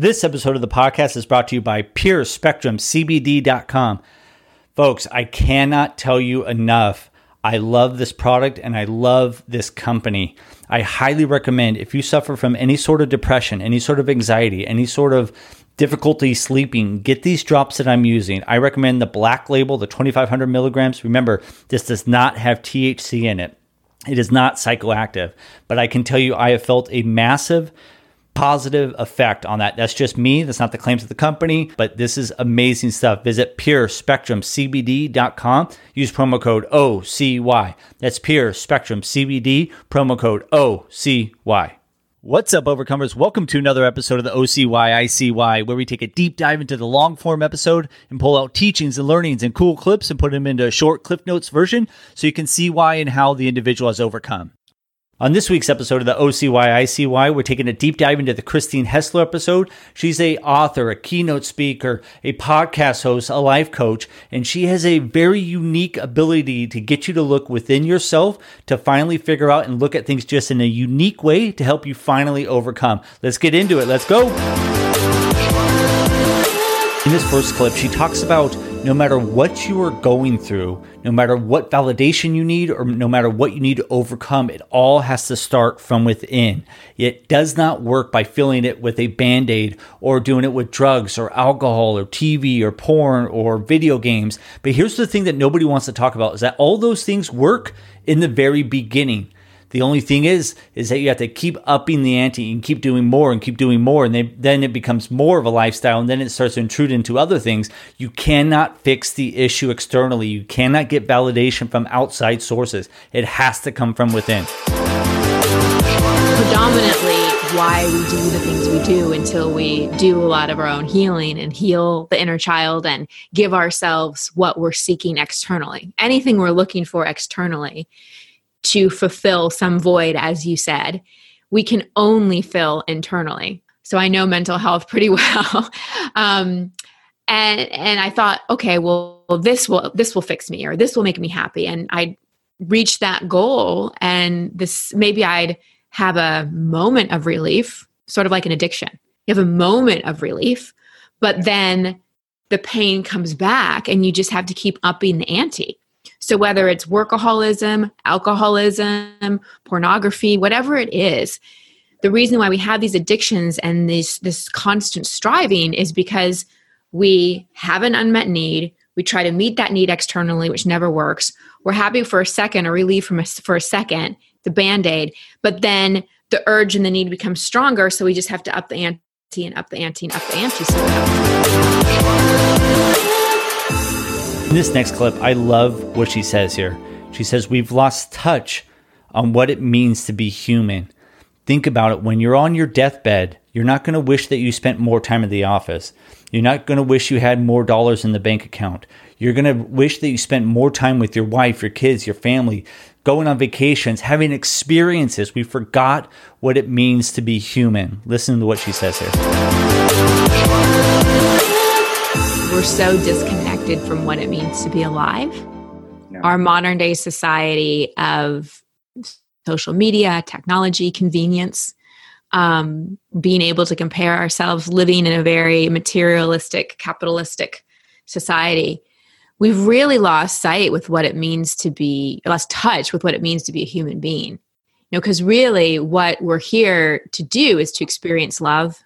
This episode of the podcast is brought to you by PureSpectrumCBD.com. Folks, I cannot tell you enough. I love this product and I love this company. I highly recommend if you suffer from any sort of depression, any sort of anxiety, any sort of difficulty sleeping, get these drops that I'm using. I recommend the black label, the 2500 milligrams. Remember, this does not have THC in it. It is not psychoactive, but I can tell you I have felt a massive positive effect on that. That's just me. That's not the claims of the company, but this is amazing stuff. Visit purespectrumcbd.com. Use promo code OCY. That's Pure Spectrum CBD, promo code OCY. What's up, Overcomers? Welcome to another episode of the OCYICY, where we take a deep dive into the long form episode and pull out teachings and learnings and cool clips and put them into a short Cliff Notes version so you can see why and how the individual has overcome. On this week's episode of the OCYICY, we're taking a deep dive into the Christine Hessler episode. She's a author, a keynote speaker, a podcast host, a life coach, and she has a very unique ability to get you to look within yourself to finally figure out and look at things just in a unique way to help you finally overcome. Let's get into it. Let's go. In this first clip, she talks about no matter what you are going through, no matter what validation you need, or no matter what you need to overcome, it all has to start from within. It does not work by filling it with a band aid or doing it with drugs or alcohol or TV or porn or video games. But here's the thing that nobody wants to talk about is that all those things work in the very beginning. The only thing is, is that you have to keep upping the ante and keep doing more and keep doing more. And they, then it becomes more of a lifestyle and then it starts to intrude into other things. You cannot fix the issue externally. You cannot get validation from outside sources. It has to come from within. Predominantly, why we do the things we do until we do a lot of our own healing and heal the inner child and give ourselves what we're seeking externally. Anything we're looking for externally to fulfill some void, as you said, we can only fill internally. So I know mental health pretty well. um, and and I thought, okay, well, this will this will fix me or this will make me happy. And I reached that goal and this maybe I'd have a moment of relief, sort of like an addiction. You have a moment of relief, but then the pain comes back and you just have to keep upping the ante. So, whether it's workaholism, alcoholism, pornography, whatever it is, the reason why we have these addictions and this, this constant striving is because we have an unmet need. We try to meet that need externally, which never works. We're happy for a second or relief from a, for a second, the band aid, but then the urge and the need becomes stronger. So we just have to up the ante and up the ante and up the ante. So in this next clip, I love what she says here. She says, We've lost touch on what it means to be human. Think about it. When you're on your deathbed, you're not going to wish that you spent more time in the office. You're not going to wish you had more dollars in the bank account. You're going to wish that you spent more time with your wife, your kids, your family, going on vacations, having experiences. We forgot what it means to be human. Listen to what she says here. We're so disconnected from what it means to be alive. Yeah. Our modern day society of social media, technology, convenience, um, being able to compare ourselves, living in a very materialistic, capitalistic society, we've really lost sight with what it means to be, lost touch with what it means to be a human being. You know, because really what we're here to do is to experience love,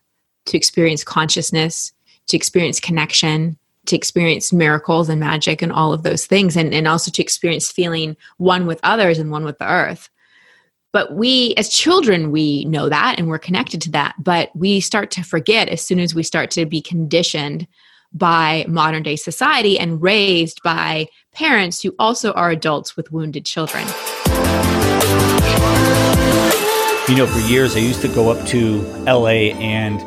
to experience consciousness, to experience connection, to experience miracles and magic and all of those things, and, and also to experience feeling one with others and one with the earth. But we, as children, we know that and we're connected to that. But we start to forget as soon as we start to be conditioned by modern day society and raised by parents who also are adults with wounded children. You know, for years I used to go up to LA and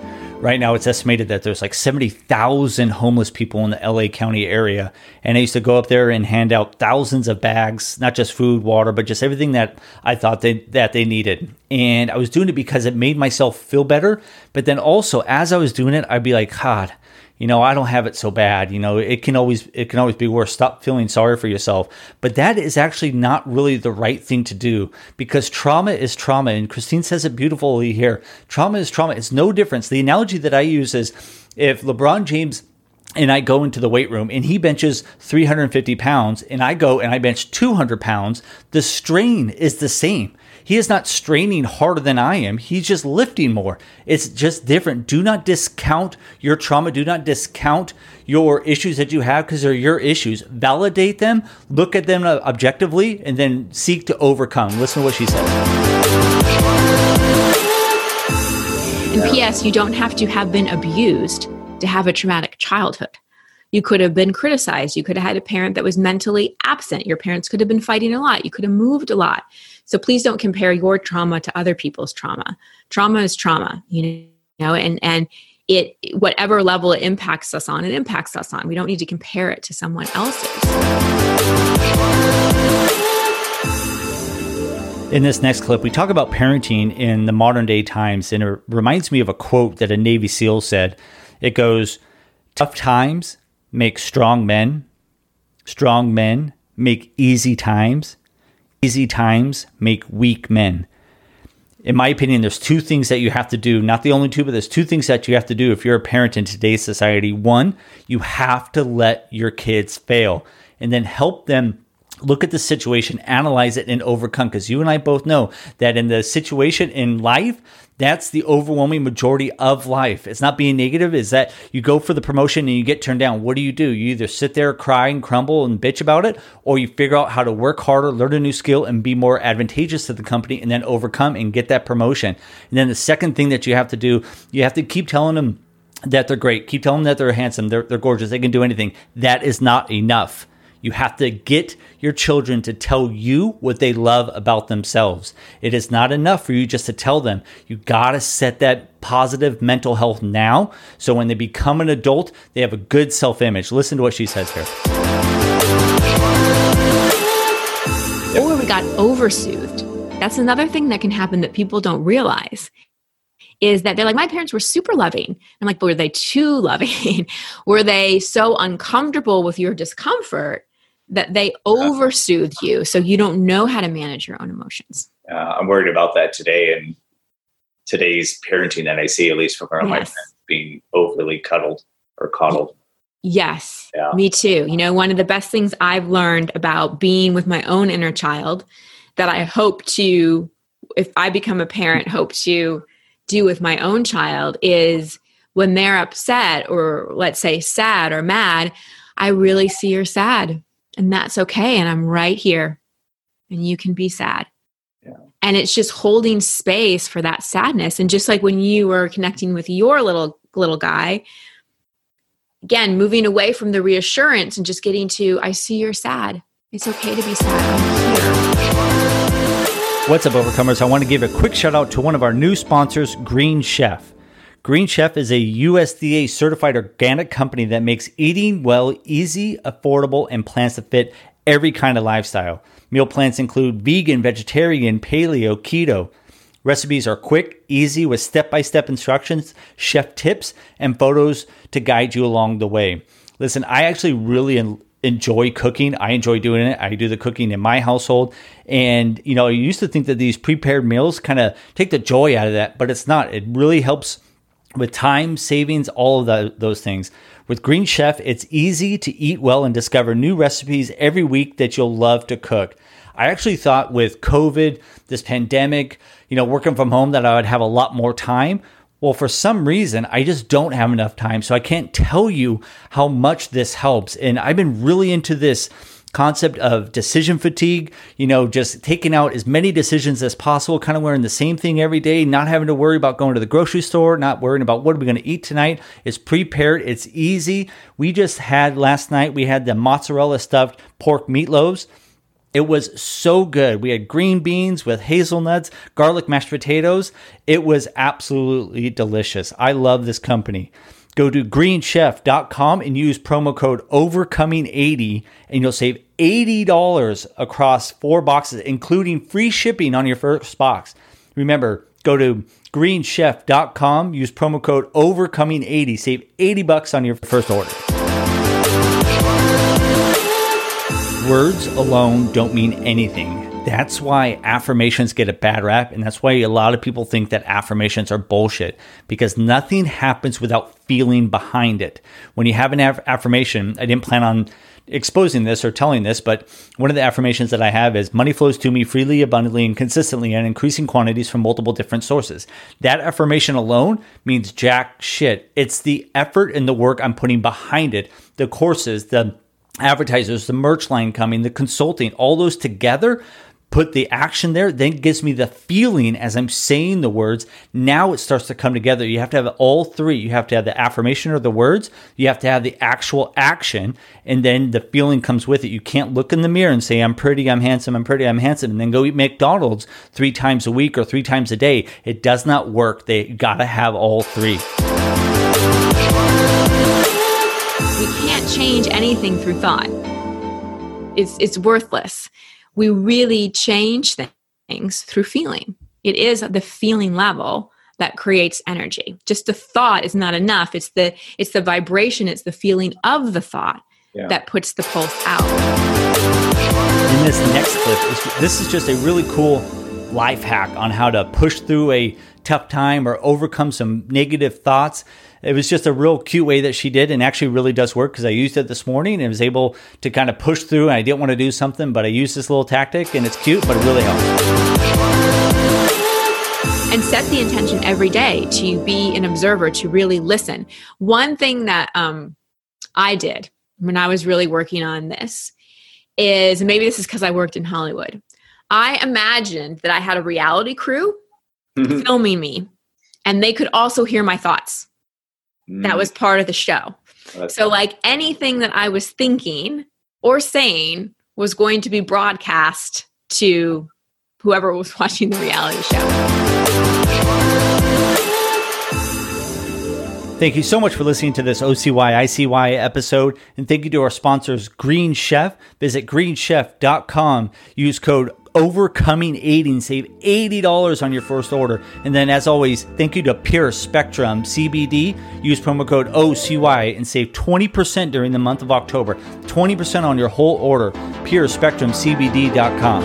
Right now, it's estimated that there's like 70,000 homeless people in the LA County area. And I used to go up there and hand out thousands of bags, not just food, water, but just everything that I thought they, that they needed. And I was doing it because it made myself feel better. But then also, as I was doing it, I'd be like, God, you know, I don't have it so bad. You know, it can always it can always be worse. Stop feeling sorry for yourself. But that is actually not really the right thing to do because trauma is trauma. And Christine says it beautifully here. Trauma is trauma. It's no difference. The analogy that I use is if LeBron James and I go into the weight room and he benches 350 pounds and I go and I bench 200 pounds, the strain is the same. He is not straining harder than I am. He's just lifting more. It's just different. Do not discount your trauma. Do not discount your issues that you have because they're your issues. Validate them, look at them uh, objectively, and then seek to overcome. Listen to what she says. And P.S., you don't have to have been abused to have a traumatic childhood. You could have been criticized. You could have had a parent that was mentally absent. Your parents could have been fighting a lot. You could have moved a lot. So please don't compare your trauma to other people's trauma. Trauma is trauma, you know, and and it whatever level it impacts us on, it impacts us on. We don't need to compare it to someone else's. In this next clip, we talk about parenting in the modern day times, and it reminds me of a quote that a Navy SEAL said. It goes, Tough times make strong men, strong men make easy times, easy times make weak men. In my opinion, there's two things that you have to do. Not the only two, but there's two things that you have to do if you're a parent in today's society. One, you have to let your kids fail and then help them look at the situation, analyze it, and overcome. Because you and I both know that in the situation in life, that's the overwhelming majority of life. It's not being negative, is that you go for the promotion and you get turned down. What do you do? You either sit there, cry and crumble and bitch about it, or you figure out how to work harder, learn a new skill, and be more advantageous to the company and then overcome and get that promotion. And then the second thing that you have to do, you have to keep telling them that they're great. Keep telling them that they're handsome, they're, they're gorgeous, they can do anything. That is not enough. You have to get your children to tell you what they love about themselves. It is not enough for you just to tell them. You got to set that positive mental health now so when they become an adult, they have a good self image. Listen to what she says here. Or we got oversoothed. That's another thing that can happen that people don't realize is that they're like, my parents were super loving. I'm like, but were they too loving? were they so uncomfortable with your discomfort that they over soothe you so you don't know how to manage your own emotions. Uh, I'm worried about that today and today's parenting that I see, at least from yes. my friends, being overly cuddled or coddled. Yes, yeah. me too. You know, one of the best things I've learned about being with my own inner child that I hope to, if I become a parent, hope to do with my own child is when they're upset or let's say sad or mad, I really see you're sad and that's okay and i'm right here and you can be sad. Yeah. and it's just holding space for that sadness and just like when you were connecting with your little little guy again moving away from the reassurance and just getting to i see you're sad. It's okay to be sad. I'm here. What's up overcomers? I want to give a quick shout out to one of our new sponsors green chef Green Chef is a USDA certified organic company that makes eating well easy, affordable, and plans to fit every kind of lifestyle. Meal plans include vegan, vegetarian, paleo, keto. Recipes are quick, easy, with step by step instructions, chef tips, and photos to guide you along the way. Listen, I actually really enjoy cooking. I enjoy doing it. I do the cooking in my household. And, you know, I used to think that these prepared meals kind of take the joy out of that, but it's not. It really helps with time savings, all of the, those things. With Green Chef, it's easy to eat well and discover new recipes every week that you'll love to cook. I actually thought with COVID, this pandemic, you know, working from home, that I would have a lot more time. Well, for some reason, I just don't have enough time. So I can't tell you how much this helps. And I've been really into this concept of decision fatigue, you know, just taking out as many decisions as possible, kind of wearing the same thing every day, not having to worry about going to the grocery store, not worrying about what are we going to eat tonight. It's prepared, it's easy. We just had last night, we had the mozzarella stuffed pork meatloaves. It was so good. We had green beans with hazelnuts, garlic mashed potatoes. It was absolutely delicious. I love this company. Go to greenchef.com and use promo code overcoming80 and you'll save $80 across four boxes, including free shipping on your first box. Remember, Go to greenchef.com, use promo code overcoming80, save 80 bucks on your first order. Words alone don't mean anything. That's why affirmations get a bad rap, and that's why a lot of people think that affirmations are bullshit because nothing happens without feeling behind it. When you have an aff- affirmation, I didn't plan on exposing this or telling this, but one of the affirmations that I have is money flows to me freely, abundantly, and consistently and increasing quantities from multiple different sources. That affirmation alone means jack shit. It's the effort and the work I'm putting behind it, the courses, the advertisers, the merch line coming, the consulting, all those together put the action there, then gives me the feeling as I'm saying the words. Now it starts to come together. You have to have all three. You have to have the affirmation or the words, you have to have the actual action, and then the feeling comes with it. You can't look in the mirror and say, I'm pretty, I'm handsome, I'm pretty, I'm handsome, and then go eat McDonald's three times a week or three times a day. It does not work. They gotta have all three. We can't change anything through thought. It's, it's worthless we really change things through feeling. It is the feeling level that creates energy. Just the thought is not enough. It's the it's the vibration, it's the feeling of the thought yeah. that puts the pulse out. In this next clip, this is just a really cool life hack on how to push through a tough time or overcome some negative thoughts it was just a real cute way that she did and actually really does work because I used it this morning and was able to kind of push through. And I didn't want to do something, but I used this little tactic and it's cute, but it really helps. And set the intention every day to be an observer, to really listen. One thing that um, I did when I was really working on this is maybe this is because I worked in Hollywood. I imagined that I had a reality crew mm-hmm. filming me and they could also hear my thoughts that mm. was part of the show. That's so, like anything that I was thinking or saying was going to be broadcast to whoever was watching the reality show. Thank you so much for listening to this OCY ICY episode. And thank you to our sponsors, Green Chef. Visit greenchef.com. Use code overcoming 80 and save $80 on your first order. And then, as always, thank you to Pure Spectrum CBD. Use promo code OCY and save 20% during the month of October. 20% on your whole order. PureSpectrumCBD.com.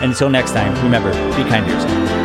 And until next time, remember, be kind to yourself.